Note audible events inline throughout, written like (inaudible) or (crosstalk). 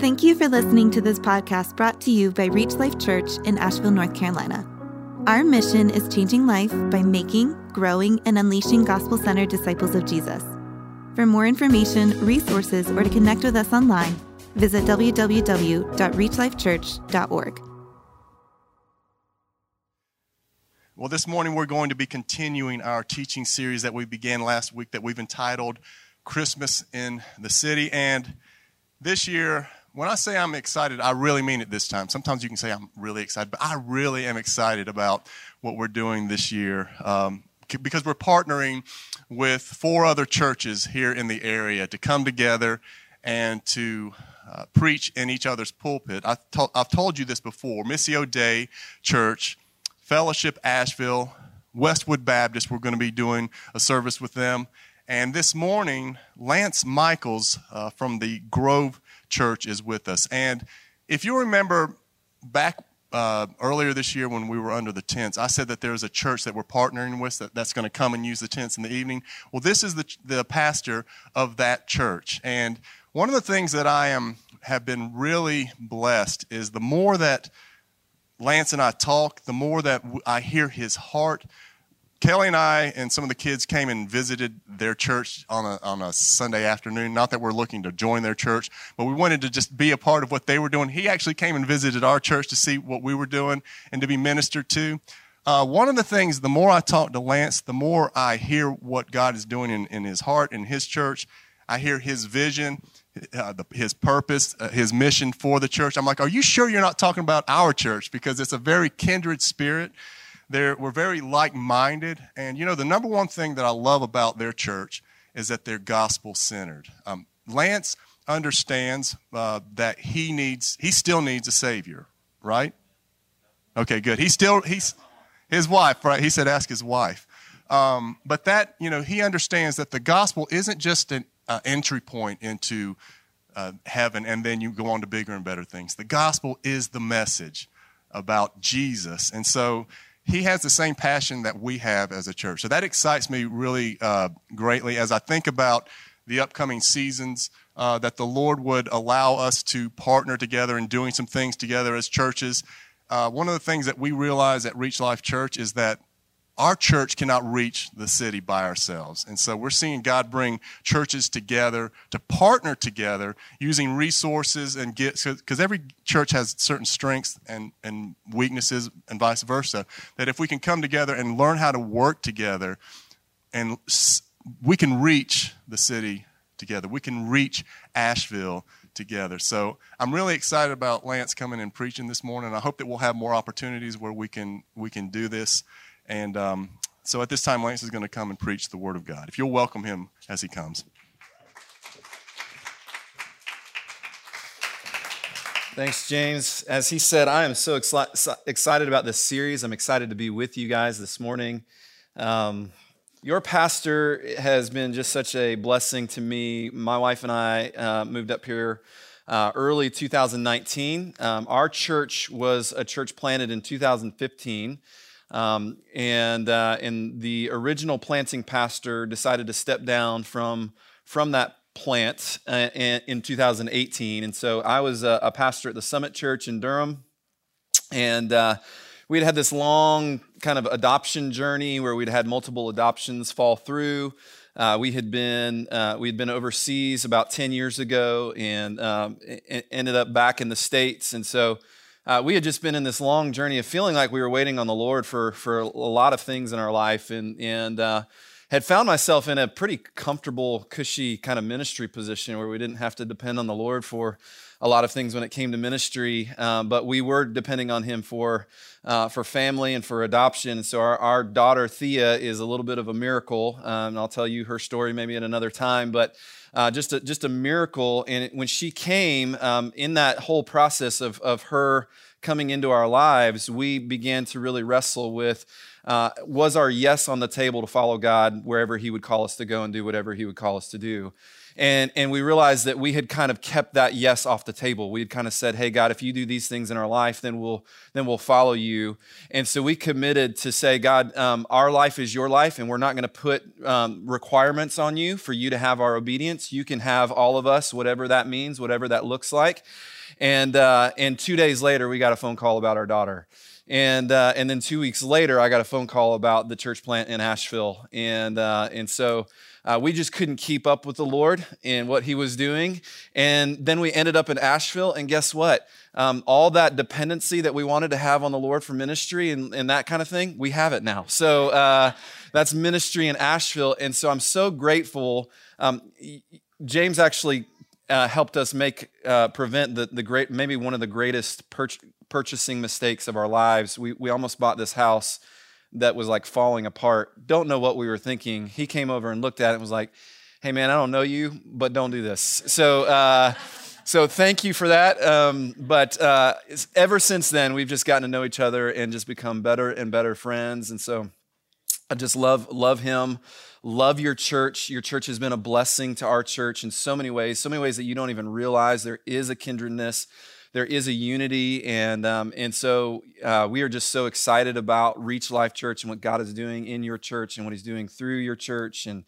Thank you for listening to this podcast brought to you by Reach Life Church in Asheville, North Carolina. Our mission is changing life by making, growing, and unleashing gospel centered disciples of Jesus. For more information, resources, or to connect with us online, visit www.reachlifechurch.org. Well, this morning we're going to be continuing our teaching series that we began last week that we've entitled Christmas in the City. And this year, when I say I'm excited, I really mean it this time. Sometimes you can say I'm really excited, but I really am excited about what we're doing this year um, because we're partnering with four other churches here in the area to come together and to uh, preach in each other's pulpit. I've, to- I've told you this before. Missio Dei Church, Fellowship Asheville, Westwood Baptist, we're going to be doing a service with them. And this morning, Lance Michaels uh, from the Grove Church is with us. And if you remember back uh, earlier this year when we were under the tents, I said that there's a church that we're partnering with that, that's going to come and use the tents in the evening. Well, this is the, the pastor of that church. And one of the things that I am have been really blessed is the more that Lance and I talk, the more that I hear his heart Kelly and I and some of the kids came and visited their church on a, on a Sunday afternoon. Not that we're looking to join their church, but we wanted to just be a part of what they were doing. He actually came and visited our church to see what we were doing and to be ministered to. Uh, one of the things, the more I talk to Lance, the more I hear what God is doing in, in his heart, in his church. I hear his vision, uh, the, his purpose, uh, his mission for the church. I'm like, are you sure you're not talking about our church? Because it's a very kindred spirit. They're, we're very like minded. And, you know, the number one thing that I love about their church is that they're gospel centered. Um, Lance understands uh, that he needs, he still needs a Savior, right? Okay, good. He still, he's his wife, right? He said, ask his wife. Um, but that, you know, he understands that the gospel isn't just an uh, entry point into uh, heaven and then you go on to bigger and better things. The gospel is the message about Jesus. And so he has the same passion that we have as a church. So that excites me really uh, greatly as I think about the upcoming seasons, uh, that the Lord would allow us to partner together and doing some things together as churches. Uh, one of the things that we realize at Reach Life Church is that our church cannot reach the city by ourselves. And so we're seeing God bring churches together to partner together using resources and get, because every church has certain strengths and, and weaknesses and vice versa. That if we can come together and learn how to work together, and we can reach the city together, we can reach Asheville together. So I'm really excited about Lance coming and preaching this morning. I hope that we'll have more opportunities where we can we can do this. And um, so at this time, Lance is going to come and preach the Word of God. If you'll welcome him as he comes. Thanks, James. As he said, I am so excited about this series. I'm excited to be with you guys this morning. Um, your pastor has been just such a blessing to me. My wife and I uh, moved up here uh, early 2019. Um, our church was a church planted in 2015. Um, and, uh, and the original planting pastor decided to step down from, from that plant uh, in 2018. And so I was a, a, pastor at the Summit Church in Durham. And uh, we had had this long kind of adoption journey where we'd had multiple adoptions fall through. Uh, we had been uh, we had been overseas about 10 years ago and um, ended up back in the states and so uh, we had just been in this long journey of feeling like we were waiting on the Lord for, for a lot of things in our life and, and uh, had found myself in a pretty comfortable, cushy kind of ministry position where we didn't have to depend on the Lord for a lot of things when it came to ministry, uh, but we were depending on Him for, uh, for family and for adoption. So our, our daughter, Thea, is a little bit of a miracle. Um, and I'll tell you her story maybe at another time, but uh, just a, just a miracle. And when she came, um, in that whole process of of her coming into our lives, we began to really wrestle with. Uh, was our yes on the table to follow God wherever He would call us to go and do whatever He would call us to do? And, and we realized that we had kind of kept that yes off the table. We had kind of said, hey, God, if you do these things in our life, then we'll, then we'll follow you. And so we committed to say, God, um, our life is your life, and we're not going to put um, requirements on you for you to have our obedience. You can have all of us, whatever that means, whatever that looks like. And, uh, and two days later, we got a phone call about our daughter. And, uh, and then two weeks later, I got a phone call about the church plant in Asheville. And, uh, and so uh, we just couldn't keep up with the Lord and what He was doing. And then we ended up in Asheville. And guess what? Um, all that dependency that we wanted to have on the Lord for ministry and, and that kind of thing, we have it now. So uh, that's ministry in Asheville. And so I'm so grateful. Um, James actually uh, helped us make uh, prevent the, the great maybe one of the greatest pur- purchasing mistakes of our lives. We, we almost bought this house that was like falling apart. Don't know what we were thinking. He came over and looked at it and was like, "Hey man, I don't know you, but don't do this." So. Uh, so thank you for that. Um, but uh, ever since then, we've just gotten to know each other and just become better and better friends. And so I just love love him love your church. Your church has been a blessing to our church in so many ways, so many ways that you don't even realize. There is a kindredness, there is a unity, and um, and so uh, we are just so excited about Reach Life Church and what God is doing in your church and what He's doing through your church. And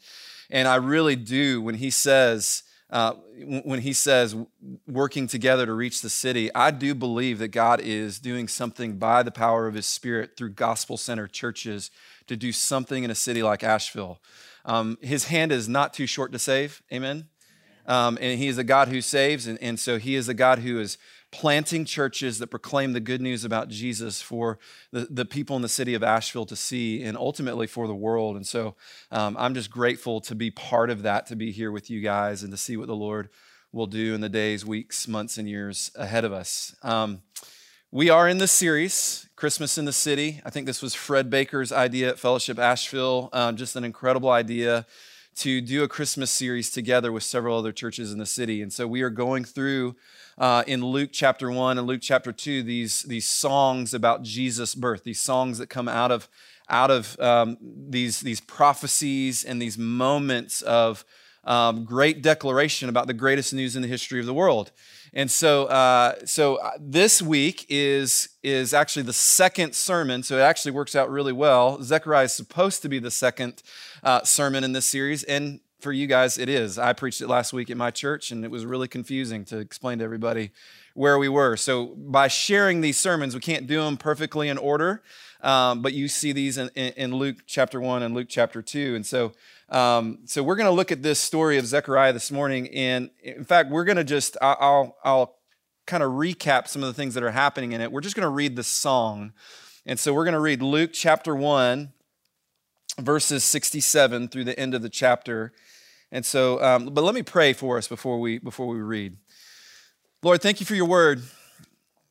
and I really do when He says. Uh, when he says working together to reach the city, I do believe that God is doing something by the power of his spirit through gospel centered churches to do something in a city like Asheville. Um, his hand is not too short to save. Amen. Um, and he is a God who saves. And, and so he is a God who is planting churches that proclaim the good news about Jesus for the, the people in the city of Asheville to see and ultimately for the world. And so um, I'm just grateful to be part of that, to be here with you guys and to see what the Lord will do in the days, weeks, months, and years ahead of us. Um, we are in the series, Christmas in the City. I think this was Fred Baker's idea at Fellowship Asheville. Um, just an incredible idea to do a Christmas series together with several other churches in the city. And so we are going through uh, in Luke chapter 1 and Luke chapter 2 these, these songs about Jesus' birth, these songs that come out of, out of um, these, these prophecies and these moments of um, great declaration about the greatest news in the history of the world. And so, uh, so uh, this week is is actually the second sermon. So it actually works out really well. Zechariah is supposed to be the second uh, sermon in this series, and for you guys, it is. I preached it last week at my church, and it was really confusing to explain to everybody where we were. So by sharing these sermons, we can't do them perfectly in order, um, but you see these in, in Luke chapter one and Luke chapter two, and so. Um, so we're going to look at this story of Zechariah this morning, and in fact, we're going to just I'll I'll kind of recap some of the things that are happening in it. We're just going to read the song, and so we're going to read Luke chapter one, verses sixty-seven through the end of the chapter. And so, um, but let me pray for us before we before we read. Lord, thank you for your word.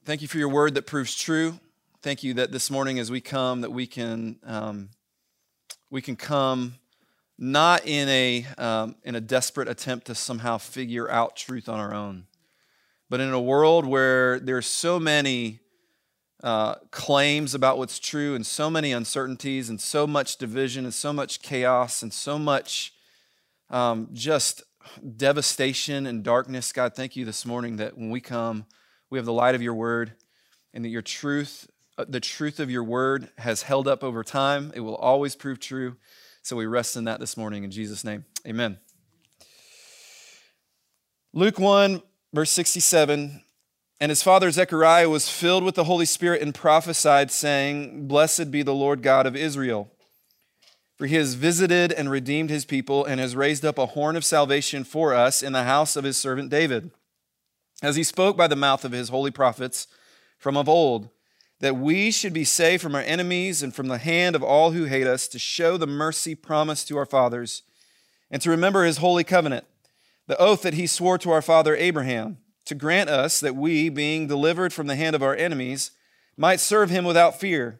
Thank you for your word that proves true. Thank you that this morning, as we come, that we can um, we can come not in a, um, in a desperate attempt to somehow figure out truth on our own, but in a world where there's so many uh, claims about what's true and so many uncertainties and so much division and so much chaos and so much um, just devastation and darkness. God, thank you this morning that when we come, we have the light of your word and that your truth, uh, the truth of your word has held up over time. It will always prove true. So we rest in that this morning in Jesus' name. Amen. Luke 1, verse 67 And his father Zechariah was filled with the Holy Spirit and prophesied, saying, Blessed be the Lord God of Israel. For he has visited and redeemed his people and has raised up a horn of salvation for us in the house of his servant David, as he spoke by the mouth of his holy prophets from of old that we should be saved from our enemies and from the hand of all who hate us, to show the mercy promised to our fathers, and to remember his holy covenant, the oath that he swore to our father Abraham, to grant us that we, being delivered from the hand of our enemies, might serve him without fear,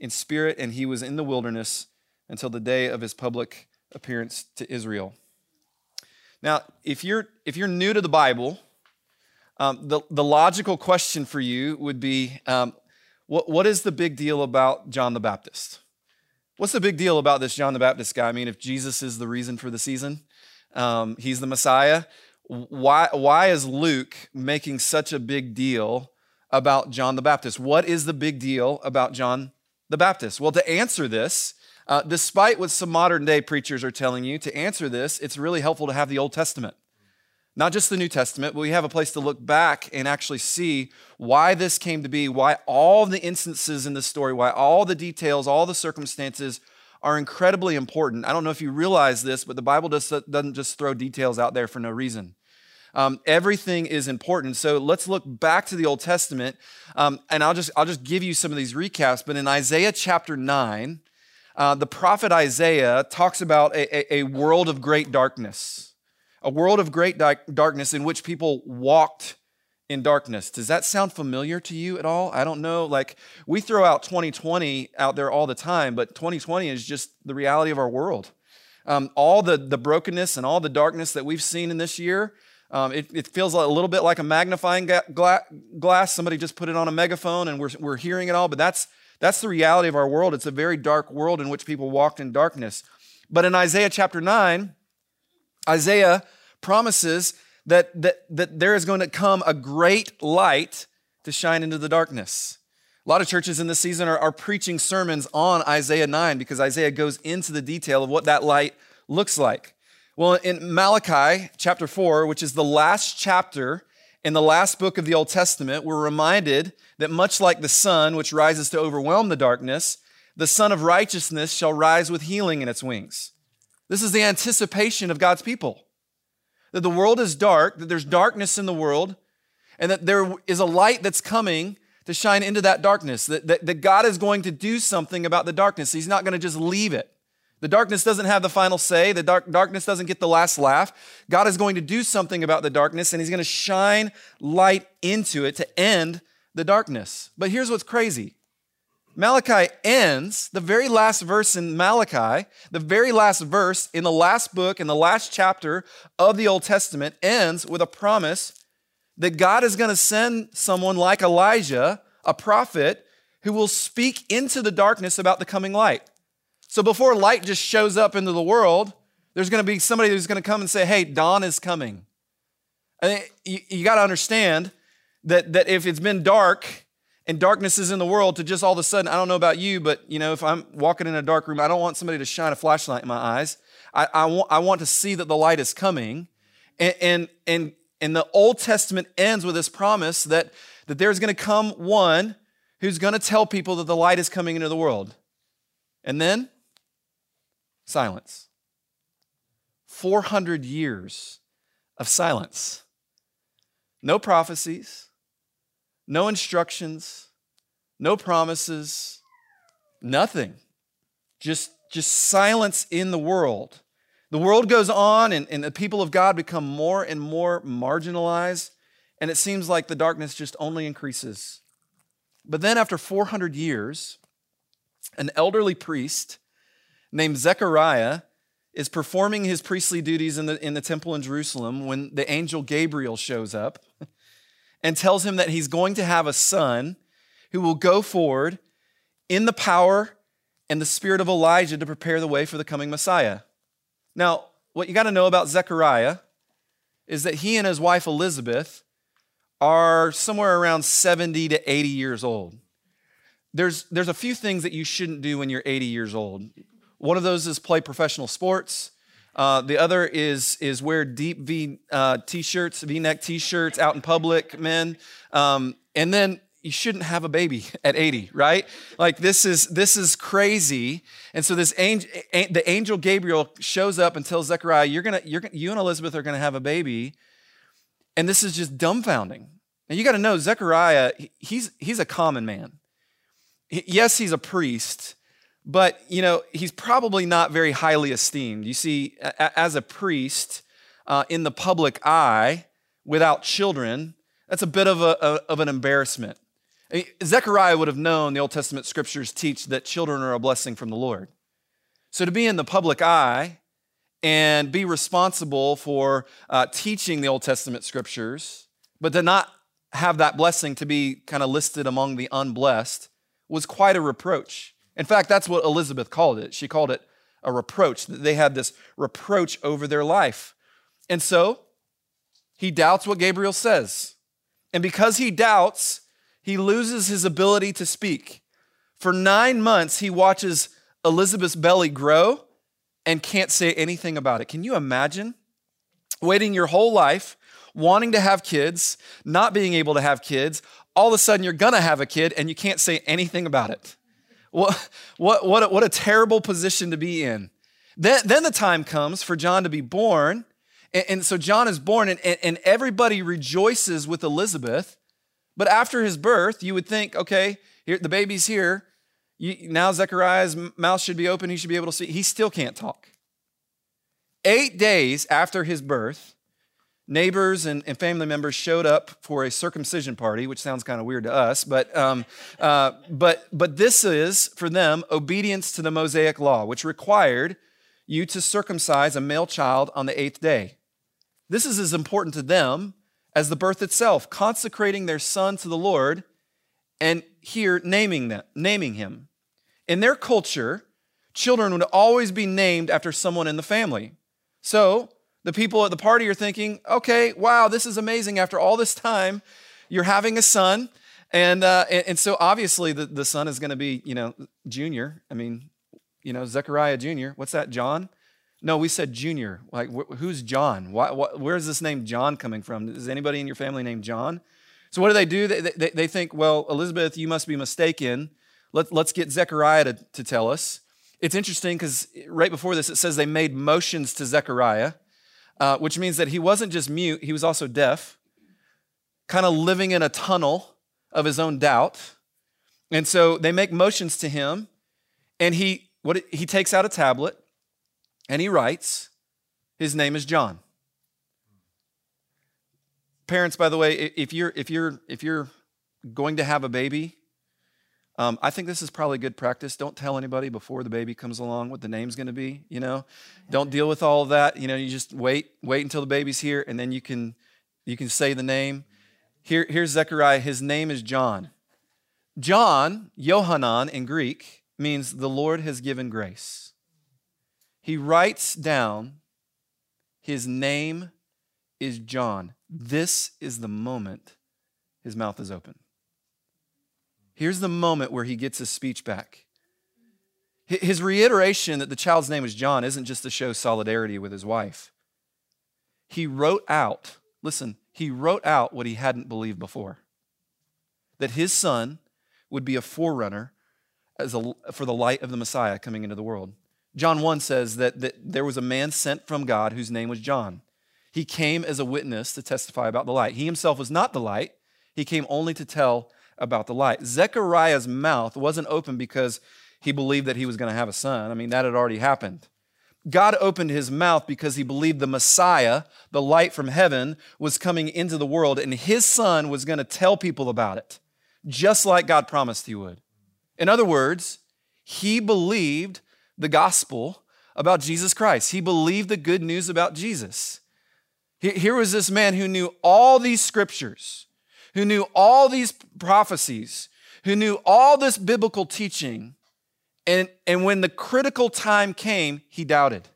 in spirit, and he was in the wilderness until the day of his public appearance to Israel. Now, if you're, if you're new to the Bible, um, the, the logical question for you would be um, what, what is the big deal about John the Baptist? What's the big deal about this John the Baptist guy? I mean, if Jesus is the reason for the season, um, he's the Messiah, why, why is Luke making such a big deal about John the Baptist? What is the big deal about John the Baptist? Well, to answer this, uh, despite what some modern day preachers are telling you, to answer this, it's really helpful to have the Old Testament. Not just the New Testament, but we have a place to look back and actually see why this came to be, why all the instances in the story, why all the details, all the circumstances are incredibly important. I don't know if you realize this, but the Bible just doesn't just throw details out there for no reason. Um, everything is important. So let's look back to the Old Testament, um, and I'll just I'll just give you some of these recaps. But in Isaiah chapter nine, uh, the prophet Isaiah talks about a, a, a, world of great darkness, a world of great di- darkness in which people walked in darkness. Does that sound familiar to you at all? I don't know. Like we throw out 2020 out there all the time, but 2020 is just the reality of our world. Um, all the, the brokenness and all the darkness that we've seen in this year, um, it, it, feels a little bit like a magnifying ga- glass. Somebody just put it on a megaphone and we're, we're hearing it all, but that's, that's the reality of our world. It's a very dark world in which people walked in darkness. But in Isaiah chapter 9, Isaiah promises that, that, that there is going to come a great light to shine into the darkness. A lot of churches in this season are, are preaching sermons on Isaiah 9 because Isaiah goes into the detail of what that light looks like. Well, in Malachi chapter 4, which is the last chapter in the last book of the Old Testament, we're reminded that much like the sun, which rises to overwhelm the darkness, the Sun of Righteousness shall rise with healing in its wings. This is the anticipation of God's people that the world is dark, that there's darkness in the world, and that there is a light that's coming to shine into that darkness, that, that, that God is going to do something about the darkness. He's not going to just leave it. The darkness doesn't have the final say. The dark, darkness doesn't get the last laugh. God is going to do something about the darkness, and He's going to shine light into it to end the darkness. But here's what's crazy Malachi ends, the very last verse in Malachi, the very last verse in the last book, in the last chapter of the Old Testament, ends with a promise that God is going to send someone like Elijah, a prophet, who will speak into the darkness about the coming light. So before light just shows up into the world, there's going to be somebody who's going to come and say, Hey, dawn is coming. And you, you got to understand that, that if it's been dark, and darkness is in the world to just all of a sudden, I don't know about you, but you know, if I'm walking in a dark room, I don't want somebody to shine a flashlight in my eyes. I, I, want, I want to see that the light is coming. And, and, and, and the Old Testament ends with this promise that, that there's going to come one who's going to tell people that the light is coming into the world. And then, silence. 400 years of silence. No prophecies no instructions, no promises, nothing. Just, just silence in the world. The world goes on, and, and the people of God become more and more marginalized, and it seems like the darkness just only increases. But then, after 400 years, an elderly priest named Zechariah is performing his priestly duties in the, in the temple in Jerusalem when the angel Gabriel shows up (laughs) and tells him that he's going to have a son who will go forward in the power and the spirit of Elijah to prepare the way for the coming Messiah. Now, what you got to know about Zechariah is that he and his wife Elizabeth are somewhere around 70 to 80 years old. There's, there's a few things that you shouldn't do when you're 80 years old. One of those is play professional sports. Uh, the other is is wear deep V uh, t-shirts, V-neck t-shirts out in public, men. Um, and then you shouldn't have a baby (laughs) at 80, right? Like this is this is crazy. And so this angel, the angel Gabriel shows up and tells Zechariah, "You're gonna, you're you and Elizabeth are gonna have a baby," and this is just dumbfounding. And you got to know Zechariah, he's he's a common man. Yes, he's a priest, but you know he's probably not very highly esteemed. You see, as a priest, uh, in the public eye without children, that's a bit of, a, a of an embarrassment. I mean, Zechariah would have known the Old Testament scriptures teach that children are a blessing from the Lord. So to be in the public eye and be responsible for uh, teaching the Old Testament scriptures, but to not have that blessing to be kind of listed among the unblessed was quite a reproach. In fact, that's what Elizabeth called it. She called it a reproach. They had this reproach over their life. And so he doubts what Gabriel says. And because he doubts, he loses his ability to speak. For nine months, he watches Elizabeth's belly grow and can't say anything about it. Can you imagine waiting your whole life, wanting to have kids, not being able to have kids? All of a sudden, you're gonna have a kid and you can't say anything about it. What, what, what, a, what a terrible position to be in. Then, then the time comes for John to be born. And, and so John is born, and, and everybody rejoices with Elizabeth. But after his birth, you would think, okay, here, the baby's here. You, now Zechariah's mouth should be open. He should be able to see. He still can't talk. Eight days after his birth, neighbors and, and, family members showed up for a circumcision party, which sounds kind of weird to us, but, um, uh, but, but this is, for them, obedience to the Mosaic law, which required you to circumcise a male child on the eighth day. This is as important to them as the birth itself, consecrating their son to the Lord and here naming, them, naming him. In their culture, children would always be named after someone in the family. So, the people at the party are thinking, okay, wow, this is amazing. After all this time, you're having a son. And, uh, and, and, so obviously the, the son is going to be, you know, junior. I mean, you know, Zechariah Jr. What's that, John? No, we said junior. Like, wh- who's John? Why, wh- where's this name John coming from? Is anybody in your family named John? So what do they do? They, they, they think, well, Elizabeth, you must be mistaken. Let, let's get Zechariah to, to tell us. It's interesting because right before this, it says they made motions to Zechariah uh, which means that he wasn't just mute, he was also deaf, kind of living in a tunnel of his own doubt. And so they make motions to him, and he, what, he takes out a tablet and he writes, His name is John. Parents, by the way, if you're, if you're, if you're going to have a baby, um, I think this is probably good practice. Don't tell anybody before the baby comes along what the name's going to be. You know, don't deal with all of that. You know, you just wait, wait until the baby's here, and then you can you can say the name. Here, here's Zechariah. His name is John. John, Yohanan in Greek, means the Lord has given grace. He writes down his name is John. This is the moment his mouth is open. Here's the moment where he gets his speech back. His reiteration that the child's name is John isn't just to show solidarity with his wife. He wrote out, listen, he wrote out what he hadn't believed before that his son would be a forerunner as a, for the light of the Messiah coming into the world. John 1 says that, that there was a man sent from God whose name was John. He came as a witness to testify about the light. He himself was not the light, he came only to tell about the light. Zechariah's mouth wasn't open because he believed that he was going to have a son. I mean, that had already happened. God opened his mouth because he believed the Messiah, the light from heaven, was coming into the world and his son was going to tell people about it, just like God promised he would. In other words, he believed the gospel about Jesus Christ. He believed the good news about Jesus. Here was this man who knew all these scriptures, who knew all these prophecies, who knew all this biblical teaching, and, and when the critical time came, he doubted.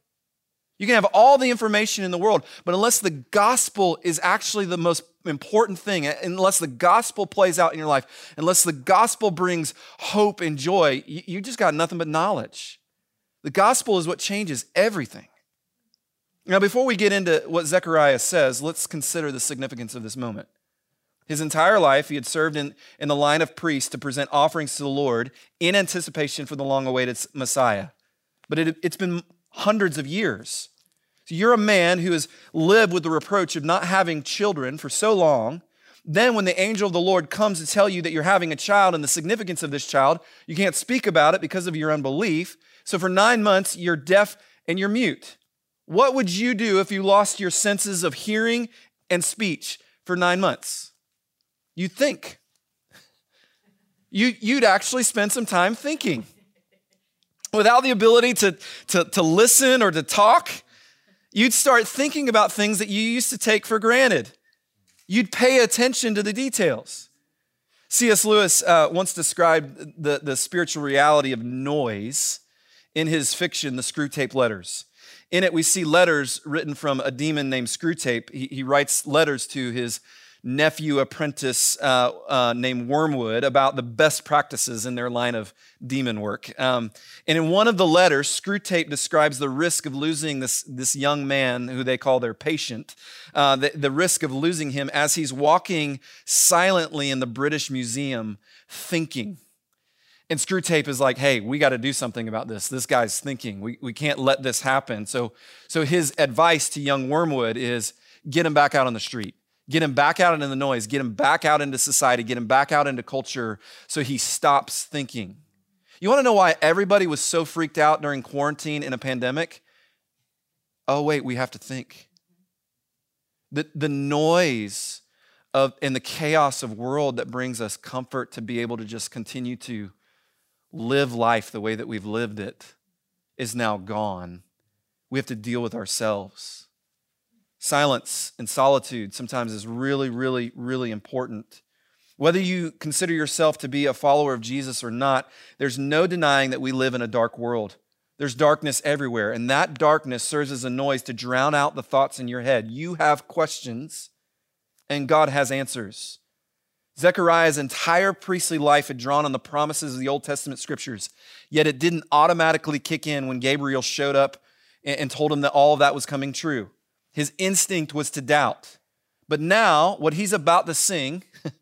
You can have all the information in the world, but unless the gospel is actually the most important thing, unless the gospel plays out in your life, unless the gospel brings hope and joy, you, just got nothing but knowledge. The gospel is what changes everything. Now, before we get into what Zechariah says, let's consider the significance of this moment. His entire life, he had served in, in the line of priests to present offerings to the Lord in anticipation for the long awaited Messiah. But it, it's been hundreds of years. So you're a man who has lived with the reproach of not having children for so long. Then, when the angel of the Lord comes to tell you that you're having a child and the significance of this child, you can't speak about it because of your unbelief. So, for nine months, you're deaf and you're mute. What would you do if you lost your senses of hearing and speech for nine months? You'd think. You, you'd actually spend some time thinking. Without the ability to, to, to listen or to talk, you'd start thinking about things that you used to take for granted. You'd pay attention to the details. C.S. Lewis uh, once described the, the spiritual reality of noise in his fiction, The Screwtape Letters. In it, we see letters written from a demon named Screwtape. He, he writes letters to his nephew apprentice uh, uh, named Wormwood about the best practices in their line of demon work. Um, and in one of the letters, Screwtape describes the risk of losing this, this young man who they call their patient, uh, the, the risk of losing him as he's walking silently in the British Museum thinking. And Screwtape is like, hey, we got to do something about this. This guy's thinking. We, we can't let this happen. So, so his advice to young Wormwood is get him back out on the street. Get him back out into the noise. Get him back out into society. Get him back out into culture so he stops thinking. You want to know why everybody was so freaked out during quarantine in a pandemic? Oh, wait, we have to think. The, the noise of, and the chaos of world that brings us comfort to be able to just continue to live life the way that we've lived it is now gone. We have to deal with ourselves. Silence and solitude sometimes is really, really, really important. Whether you consider yourself to be a follower of Jesus or not, there's no denying that we live in a dark world. There's darkness everywhere, and that darkness serves as a noise to drown out the thoughts in your head. You have questions, and God has answers. Zechariah's entire priestly life had drawn on the promises of the Old Testament scriptures, yet it didn't automatically kick in when Gabriel showed up and told him that all of that was coming true. His instinct was to doubt. But now, what he's about to sing (laughs)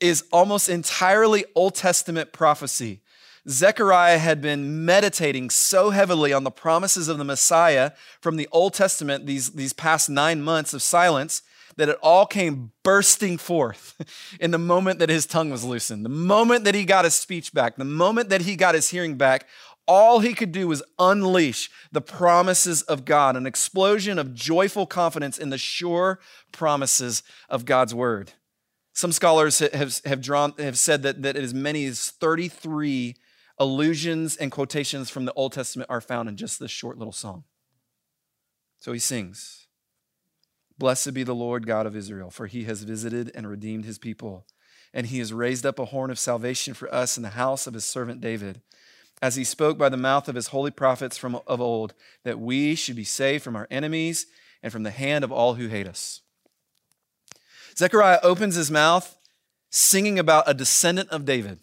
is almost entirely Old Testament prophecy. Zechariah had been meditating so heavily on the promises of the Messiah from the Old Testament these, these past nine months of silence that it all came bursting forth (laughs) in the moment that his tongue was loosened, the moment that he got his speech back, the moment that he got his hearing back. All he could do was unleash the promises of God, an explosion of joyful confidence in the sure promises of God's word. Some scholars have, have, drawn, have said that, that as many as 33 allusions and quotations from the Old Testament are found in just this short little song. So he sings. Blessed be the Lord God of Israel, for he has visited and redeemed his people. And he has raised up a horn of salvation for us in the house of his servant David, as he spoke by the mouth of his holy prophets from of old, that we should be saved from our enemies and from the hand of all who hate us. Zechariah opens his mouth singing about a descendant of David.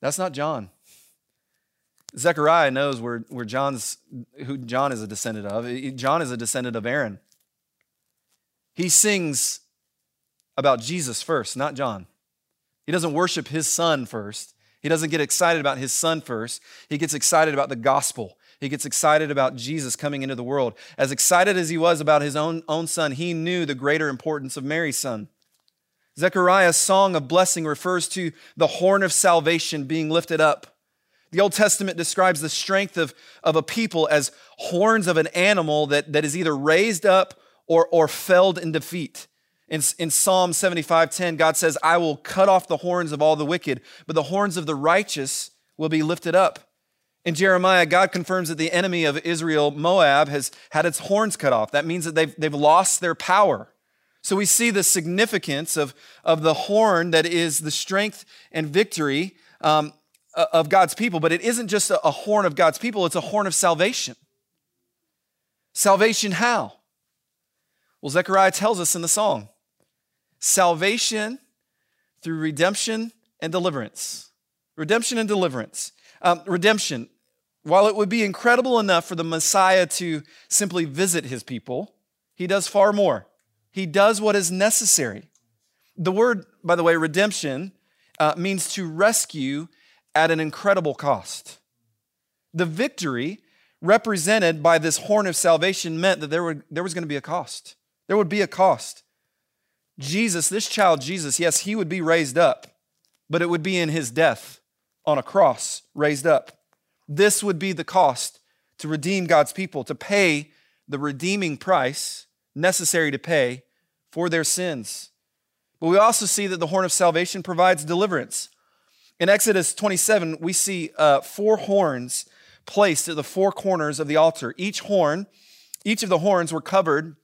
That's not John. Zechariah knows where, where John's, who John is a descendant of. John is a descendant of Aaron. He sings about Jesus first, not John. He doesn't worship his son first. He doesn't get excited about his son first. He gets excited about the gospel. He gets excited about Jesus coming into the world. As excited as he was about his own, own son, he knew the greater importance of Mary's son. Zechariah's song of blessing refers to the horn of salvation being lifted up. The Old Testament describes the strength of, of a people as horns of an animal that, that is either raised up or, or felled in defeat. In, in Psalm 75:10, God says, I will cut off the horns of all the wicked, but the horns of the righteous will be lifted up. In Jeremiah, God confirms that the enemy of Israel, Moab, has had its horns cut off. That means that they've, they've lost their power. So we see the significance of, of the horn that is the strength and victory um, of God's people, but it isn't just a horn of God's people, it's a horn of salvation. Salvation how? Well, Zechariah tells us in the song salvation through redemption and deliverance. Redemption and deliverance. Um, redemption, while it would be incredible enough for the Messiah to simply visit his people, he does far more. He does what is necessary. The word, by the way, redemption, uh, means to rescue at an incredible cost. The victory represented by this horn of salvation meant that there, would, there was going to be a cost. There would be a cost. Jesus, this child Jesus, yes, he would be raised up, but it would be in his death on a cross, raised up. This would be the cost to redeem God's people, to pay the redeeming price necessary to pay for their sins. But we also see that the horn of salvation provides deliverance. In Exodus 27, we see uh, four horns placed at the four corners of the altar. Each horn, each of the horns were covered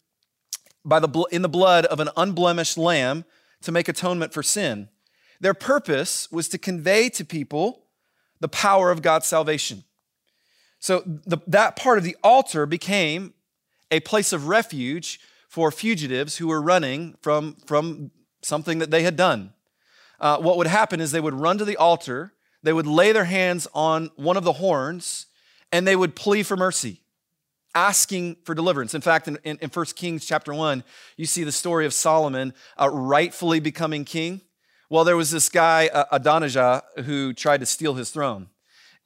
by the, in the blood of an unblemished lamb to make atonement for sin. Their purpose was to convey to people the power of God's salvation. So the, that part of the altar became a place of refuge for fugitives who were running from, from something that they had done. Uh, what would happen is they would run to the altar, they would lay their hands on one of the horns, and they would plead for mercy, asking for deliverance. In fact, in, in, in 1 Kings chapter 1, you see the story of Solomon uh, rightfully becoming king. Well, there was this guy, uh, Adonijah, who tried to steal his throne.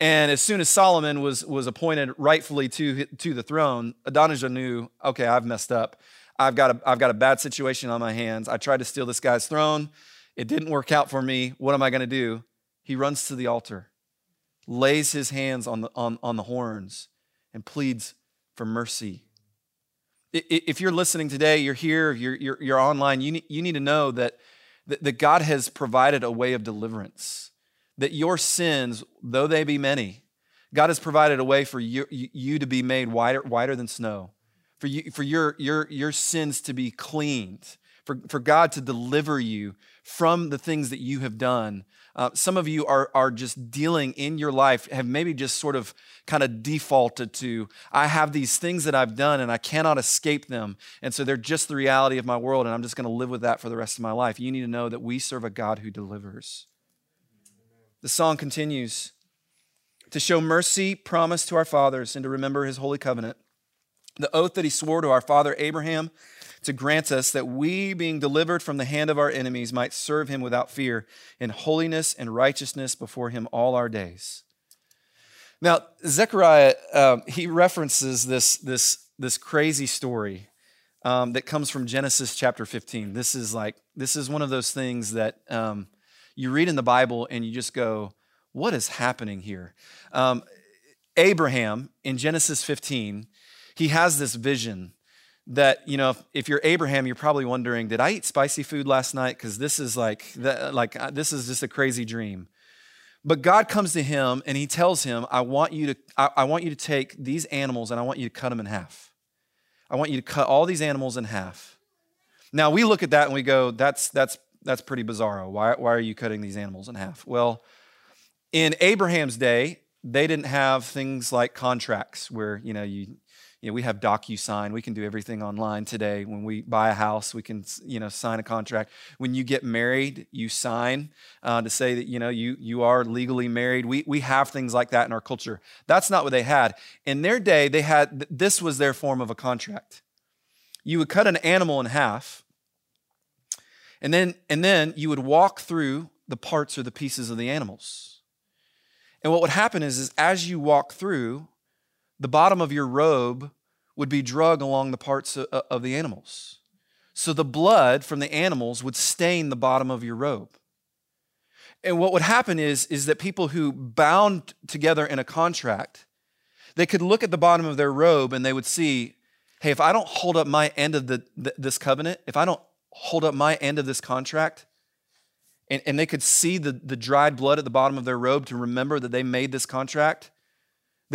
And as soon as Solomon was, was appointed rightfully to, to the throne, Adonijah knew, okay, I've messed up. I've got, a, I've got a bad situation on my hands. I tried to steal this guy's throne. It didn't work out for me. What am I going to do? He runs to the altar, lays his hands on the, on, on the horns, and pleads for mercy. If you're listening today, you're here, you're, you're, you're online, you need, you need to know that, that, God has provided a way of deliverance that your sins, though they be many, God has provided a way for you, you to be made whiter, whiter than snow, for, you, for your, your, your sins to be cleaned, for, for God to deliver you from the things that you have done. Uh, some of you are, are just dealing in your life, have maybe just sort of kind of defaulted to, I have these things that I've done and I cannot escape them. And so they're just the reality of my world, and I'm just going to live with that for the rest of my life. You need to know that we serve a God who delivers. The song continues to show mercy promised to our fathers and to remember his holy covenant. The oath that he swore to our father Abraham to grant us that we, being delivered from the hand of our enemies, might serve him without fear in holiness and righteousness before him all our days. Now, Zechariah, um, he references this, this, this crazy story um, that comes from Genesis chapter 15. This is like, this is one of those things that um, you read in the Bible and you just go, what is happening here? Um, Abraham in Genesis 15, he has this vision that you know if, if, you're abraham you're probably wondering did i eat spicy food last night because this is like like uh, this is just a crazy dream but god comes to him and he tells him i want you to I, I want you to take these animals and i want you to cut them in half i want you to cut all these animals in half now we look at that and we go that's that's that's pretty bizarro. Why, why are you cutting these animals in half? Well, in Abraham's day, they didn't have things like contracts where, you know, you, you know, we have DocuSign. We can do everything online today. When we buy a house, we can, you know, sign a contract. When you get married, you sign uh, to say that, you know, you, you are legally married. We, we have things like that in our culture. That's not what they had. In their day, they had, this was their form of a contract. You would cut an animal in half, and then, and then you would walk through the parts or the pieces of the animals. And what would happen is, is as you walk through, the bottom of your robe would be drug along the parts of, the animals. So the blood from the animals would stain the bottom of your robe. And what would happen is, is that people who bound together in a contract, they could look at the bottom of their robe and they would see, hey, if I don't hold up my end of the, this covenant, if I don't hold up my end of this contract, and, and they could see the, the dried blood at the bottom of their robe to remember that they made this contract,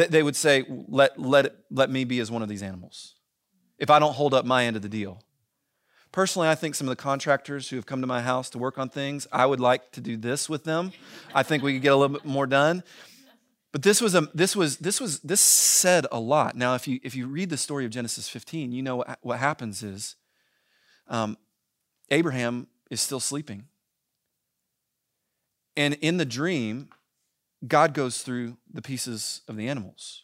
they would say, let, let, let me be as one of these animals if I don't hold up my end of the deal. Personally, I think some of the contractors who have come to my house to work on things, I would like to do this with them. I think we could get a little bit more done. But this was a this was this was this said a lot. Now, if you if you read the story of Genesis 15, you know what, what happens is um, Abraham is still sleeping. And in the dream, God goes through the pieces of the animals.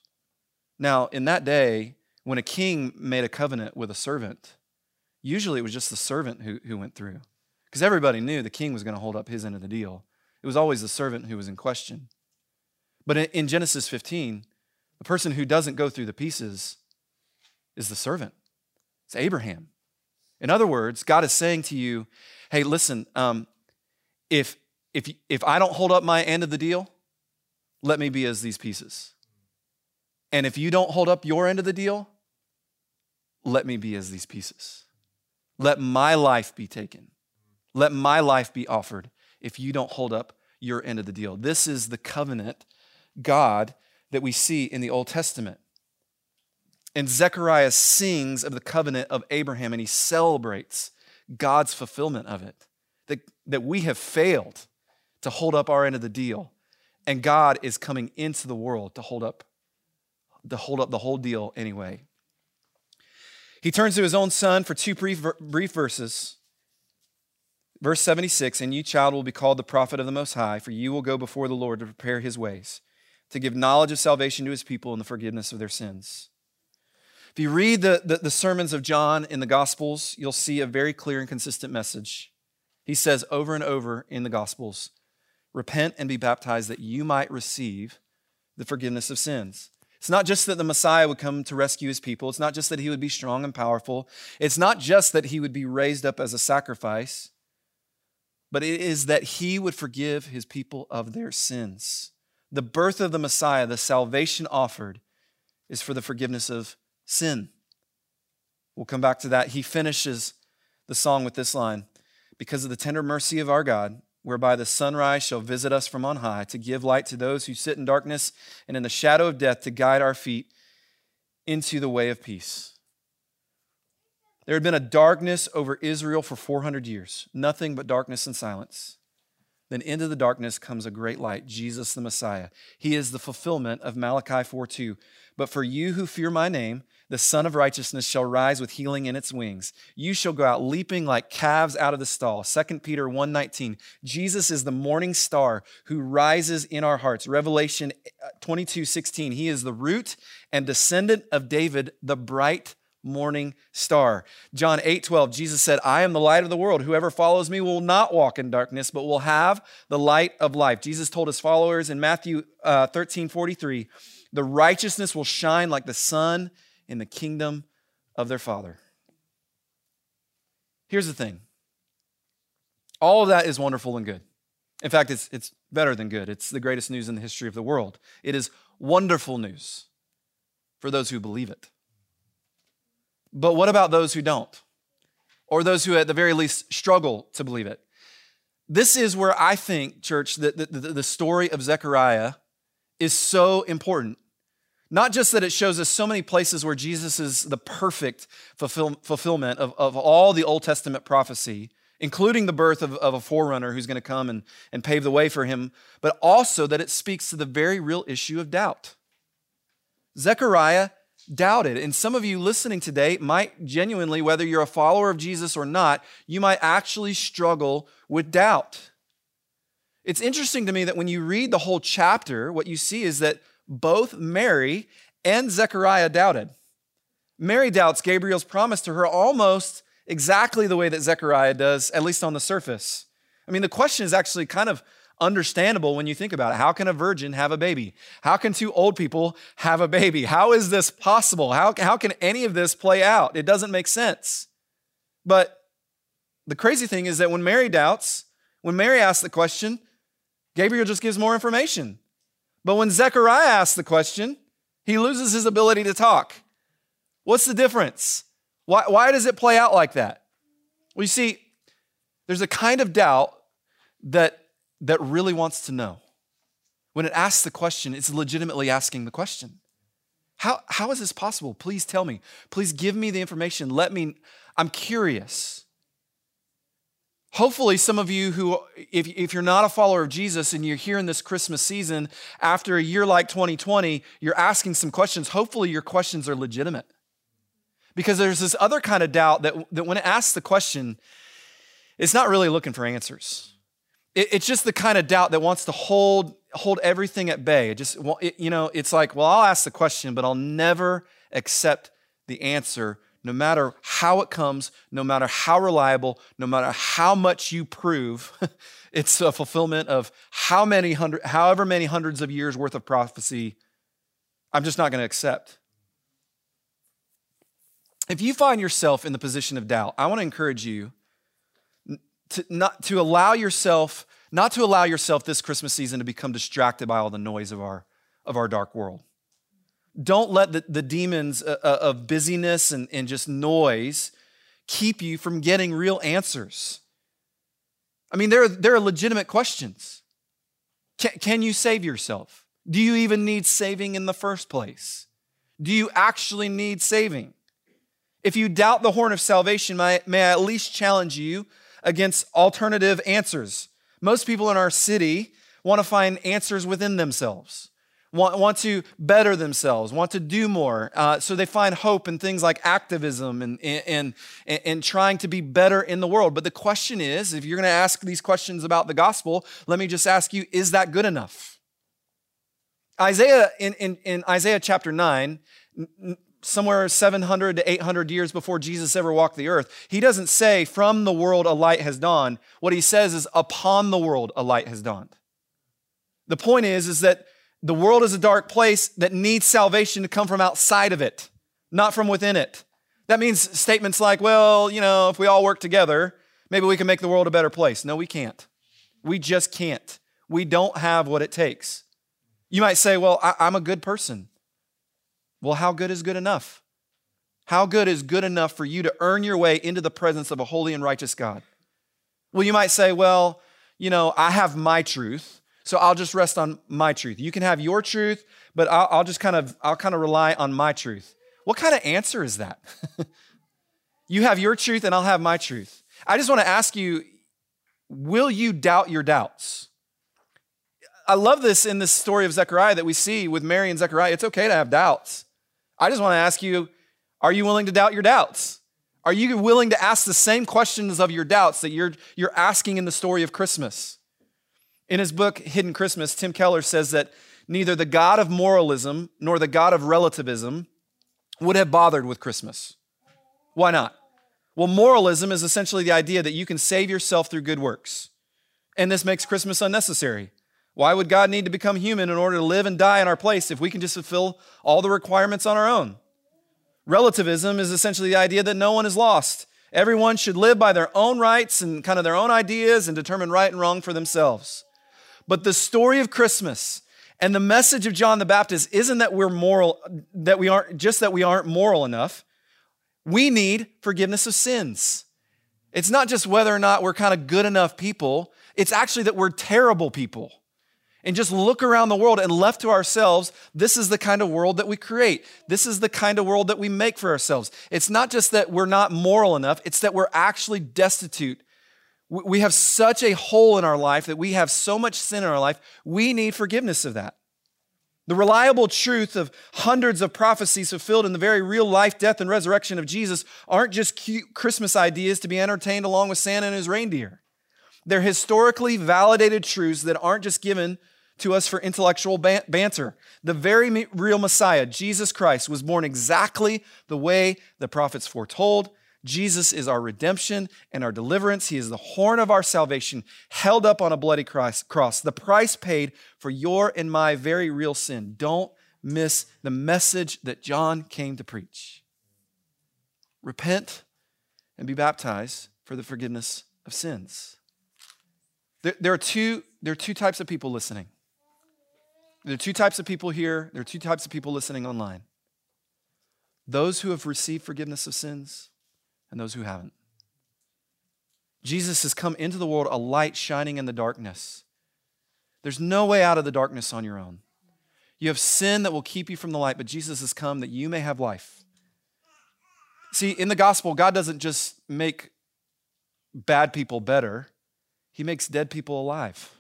Now, in that day, when a king made a covenant with a servant, usually it was just the servant who, who went through. Because everybody knew the king was going to hold up his end of the deal. It was always the servant who was in question. But in Genesis 15, the person who doesn't go through the pieces is the servant. It's Abraham. In other words, God is saying to you, hey, listen, um, if, if, if I don't hold up my end of the deal, let me be as these pieces. And if you don't hold up your end of the deal, let me be as these pieces. Let my life be taken. Let my life be offered if you don't hold up your end of the deal. This is the covenant God that we see in the Old Testament. And Zechariah sings of the covenant of Abraham and he celebrates God's fulfillment of it. That, that we have failed to hold up our end of the deal. And God is coming into the world to hold up, to hold up the whole deal anyway. He turns to his own son for two brief, brief verses. Verse 76 And you, child, will be called the prophet of the Most High, for you will go before the Lord to prepare his ways, to give knowledge of salvation to his people and the forgiveness of their sins. If you read the, the, the, sermons of John in the Gospels, you'll see a very clear and consistent message. He says over and over in the Gospels, Repent and be baptized that you might receive the forgiveness of sins. It's not just that the Messiah would come to rescue his people. It's not just that he would be strong and powerful. It's not just that he would be raised up as a sacrifice, but it is that he would forgive his people of their sins. The birth of the Messiah, the salvation offered, is for the forgiveness of sin. We'll come back to that. He finishes the song with this line Because of the tender mercy of our God, whereby the sunrise shall visit us from on high, to give light to those who sit in darkness and in the shadow of death, to guide our feet into the way of peace. There had been a darkness over Israel for 400 years, nothing but darkness and silence. Then into the darkness comes a great light, Jesus the Messiah. He is the fulfillment of Malachi 4:2. But for you who fear my name, the Sun of Righteousness shall rise with healing in its wings. You shall go out leaping like calves out of the stall. 2 Peter 1:19. Jesus is the morning star who rises in our hearts. Revelation uh, 22:16. He is the root and descendant of David, the bright morning star. John 8 12, Jesus said, I am the light of the world. Whoever follows me will not walk in darkness, but will have the light of life. Jesus told his followers in Matthew uh, 13 43, the righteousness will shine like the sun in the kingdom of their Father. Here's the thing all of that is wonderful and good. In fact, it's, it's better than good. It's the greatest news in the history of the world. It is wonderful news for those who believe it. But what about those who don't? Or those who, at the very least, struggle to believe it? This is where I think, church, that the, the, the story of Zechariah is so important. Not just that it shows us so many places where Jesus is the perfect fulfill, fulfillment of, of all the Old Testament prophecy, including the birth of, of a forerunner who's going to come and, and pave the way for him, but also that it speaks to the very real issue of doubt. Zechariah doubted. And some of you listening today might genuinely, whether you're a follower of Jesus or not, you might actually struggle with doubt. It's interesting to me that when you read the whole chapter, what you see is that both Mary and Zechariah doubted. Mary doubts Gabriel's promise to her almost exactly the way that Zechariah does, at least on the surface. I mean, the question is actually kind of understandable when you think about it. How can a virgin have a baby? How can two old people have a baby? How is this possible? How, how can any of this play out? It doesn't make sense. But the crazy thing is that when Mary doubts, when Mary asks the question, Gabriel just gives more information. But when Zechariah asks the question, he loses his ability to talk. What's the difference? Why, why does it play out like that? Well, you see, there's a kind of doubt that, that really wants to know. When it asks the question, it's legitimately asking the question. How, how is this possible? Please tell me. Please give me the information. Let me, I'm curious. Hopefully, some of you who, if, if you're not a follower of Jesus and you're here in this Christmas season, after a year like 2020, you're asking some questions. Hopefully, your questions are legitimate. Because there's this other kind of doubt that, that when it asks the question, it's not really looking for answers. It, it's just the kind of doubt that wants to hold, hold everything at bay. It just, it, you know, it's like, well, I'll ask the question, but I'll never accept the answer no matter how it comes, no matter how reliable, no matter how much you prove, (laughs) it's a fulfillment of how many hundred, however many hundreds of years worth of prophecy, I'm just not going to accept. If you find yourself in the position of doubt, I want to encourage you to not to allow yourself, not to allow yourself this Christmas season to become distracted by all the noise of our of our dark world. Don't let the, the demons uh, uh, of busyness and, and just noise keep you from getting real answers. I mean, there are, there are legitimate questions. Can, can you save yourself? Do you even need saving in the first place? Do you actually need saving? If you doubt the horn of salvation, may, may I at least challenge you against alternative answers. Most people in our city want to find answers within themselves, want, want to better themselves, want to do more. Uh, so they find hope in things like activism and, and, and, and trying to be better in the world. But the question is if you're going to ask these questions about the gospel, let me just ask you is that good enough? Isaiah, in, in, in Isaiah chapter 9, somewhere 700 to 800 years before Jesus ever walked the earth, he doesn't say, From the world a light has dawned. What he says is, Upon the world a light has dawned. The point is, is that the world is a dark place that needs salvation to come from outside of it, not from within it. That means statements like, well, you know, if we all work together, maybe we can make the world a better place. No, we can't. We just can't. We don't have what it takes. You might say, well, I, am a good person. Well, how good is good enough? How good is good enough for you to earn your way into the presence of a holy and righteous God? Well, you might say, well, you know, I have my truth, so I'll just rest on my truth. You can have your truth, but I'll, I'll just kind of, I'll kind of rely on my truth. What kind of answer is that? (laughs) you have your truth and I'll have my truth. I just want to ask you, will you doubt your doubts? I love this in this story of Zechariah that we see with Mary and Zechariah. It's okay to have doubts. I just want to ask you, are you willing to doubt your doubts? Are you willing to ask the same questions of your doubts that you're, you're asking in the story of Christmas? In his book, Hidden Christmas, Tim Keller says that neither the God of moralism nor the God of relativism would have bothered with Christmas. Why not? Well, moralism is essentially the idea that you can save yourself through good works. And this makes Christmas unnecessary. Why would God need to become human in order to live and die in our place if we can just fulfill all the requirements on our own? Relativism is essentially the idea that no one is lost. Everyone should live by their own rights and kind of their own ideas and determine right and wrong for themselves. But the story of Christmas and the message of John the Baptist isn't that we're moral, that we aren't just that we aren't moral enough. We need forgiveness of sins. It's not just whether or not we're kind of good enough people, it's actually that we're terrible people. And just look around the world and left to ourselves, this is the kind of world that we create. This is the kind of world that we make for ourselves. It's not just that we're not moral enough, it's that we're actually destitute we have such a hole in our life that we have so much sin in our life, we need forgiveness of that. The reliable truth of hundreds of prophecies fulfilled in the very real life, death, and resurrection of Jesus aren't just cute Christmas ideas to be entertained along with Santa and his reindeer. They're historically validated truths that aren't just given to us for intellectual banter. The very real Messiah, Jesus Christ, was born exactly the way the prophets foretold Jesus is our redemption and our deliverance. He is the horn of our salvation, held up on a bloody cross, the price paid for your and my very real sin. Don't miss the message that John came to preach. Repent and be baptized for the forgiveness of sins. There, there, are, two, there are two types of people listening. There are two types of people here, there are two types of people listening online. Those who have received forgiveness of sins and those who haven't. Jesus has come into the world a light shining in the darkness. There's no way out of the darkness on your own. You have sin that will keep you from the light, but Jesus has come that you may have life. See, in the gospel, God doesn't just make bad people better, He makes dead people alive.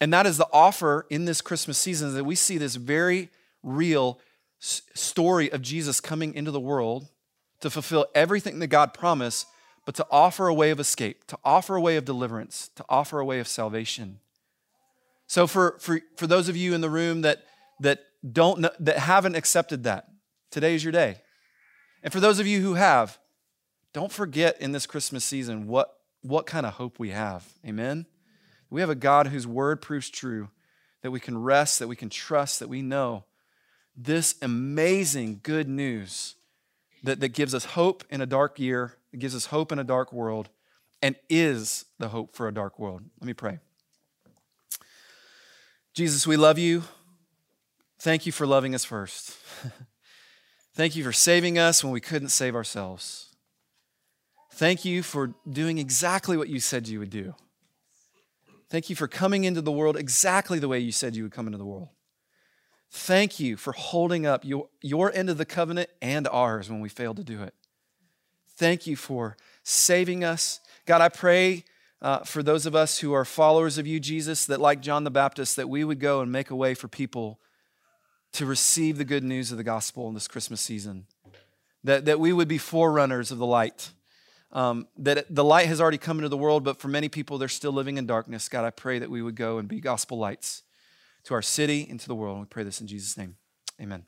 And that is the offer in this Christmas season that we see this very real story of Jesus coming into the world to fulfill everything that God promised, but to offer a way of escape, to offer a way of deliverance, to offer a way of salvation. So for, for, for those of you in the room that, that don't know, that haven't accepted that, today is your day. And for those of you who have, don't forget in this Christmas season what, what kind of hope we have. Amen? We have a God whose word proves true, that we can rest, that we can trust, that we know this amazing good news that, that gives us hope in a dark year, that gives us hope in a dark world, and is the hope for a dark world. Let me pray. Jesus, we love you. Thank you for loving us first. (laughs) Thank you for saving us when we couldn't save ourselves. Thank you for doing exactly what you said you would do. Thank you for coming into the world exactly the way you said you would come into the world. Thank you for holding up your, your end of the covenant and ours when we failed to do it. Thank you for saving us. God, I pray uh, for those of us who are followers of you, Jesus, that like John the Baptist, that we would go and make a way for people to receive the good news of the gospel in this Christmas season. That, that we would be forerunners of the light. Um, that the light has already come into the world, but for many people, they're still living in darkness. God, I pray that we would go and be gospel lights to our city and to the world. We pray this in Jesus' name. Amen.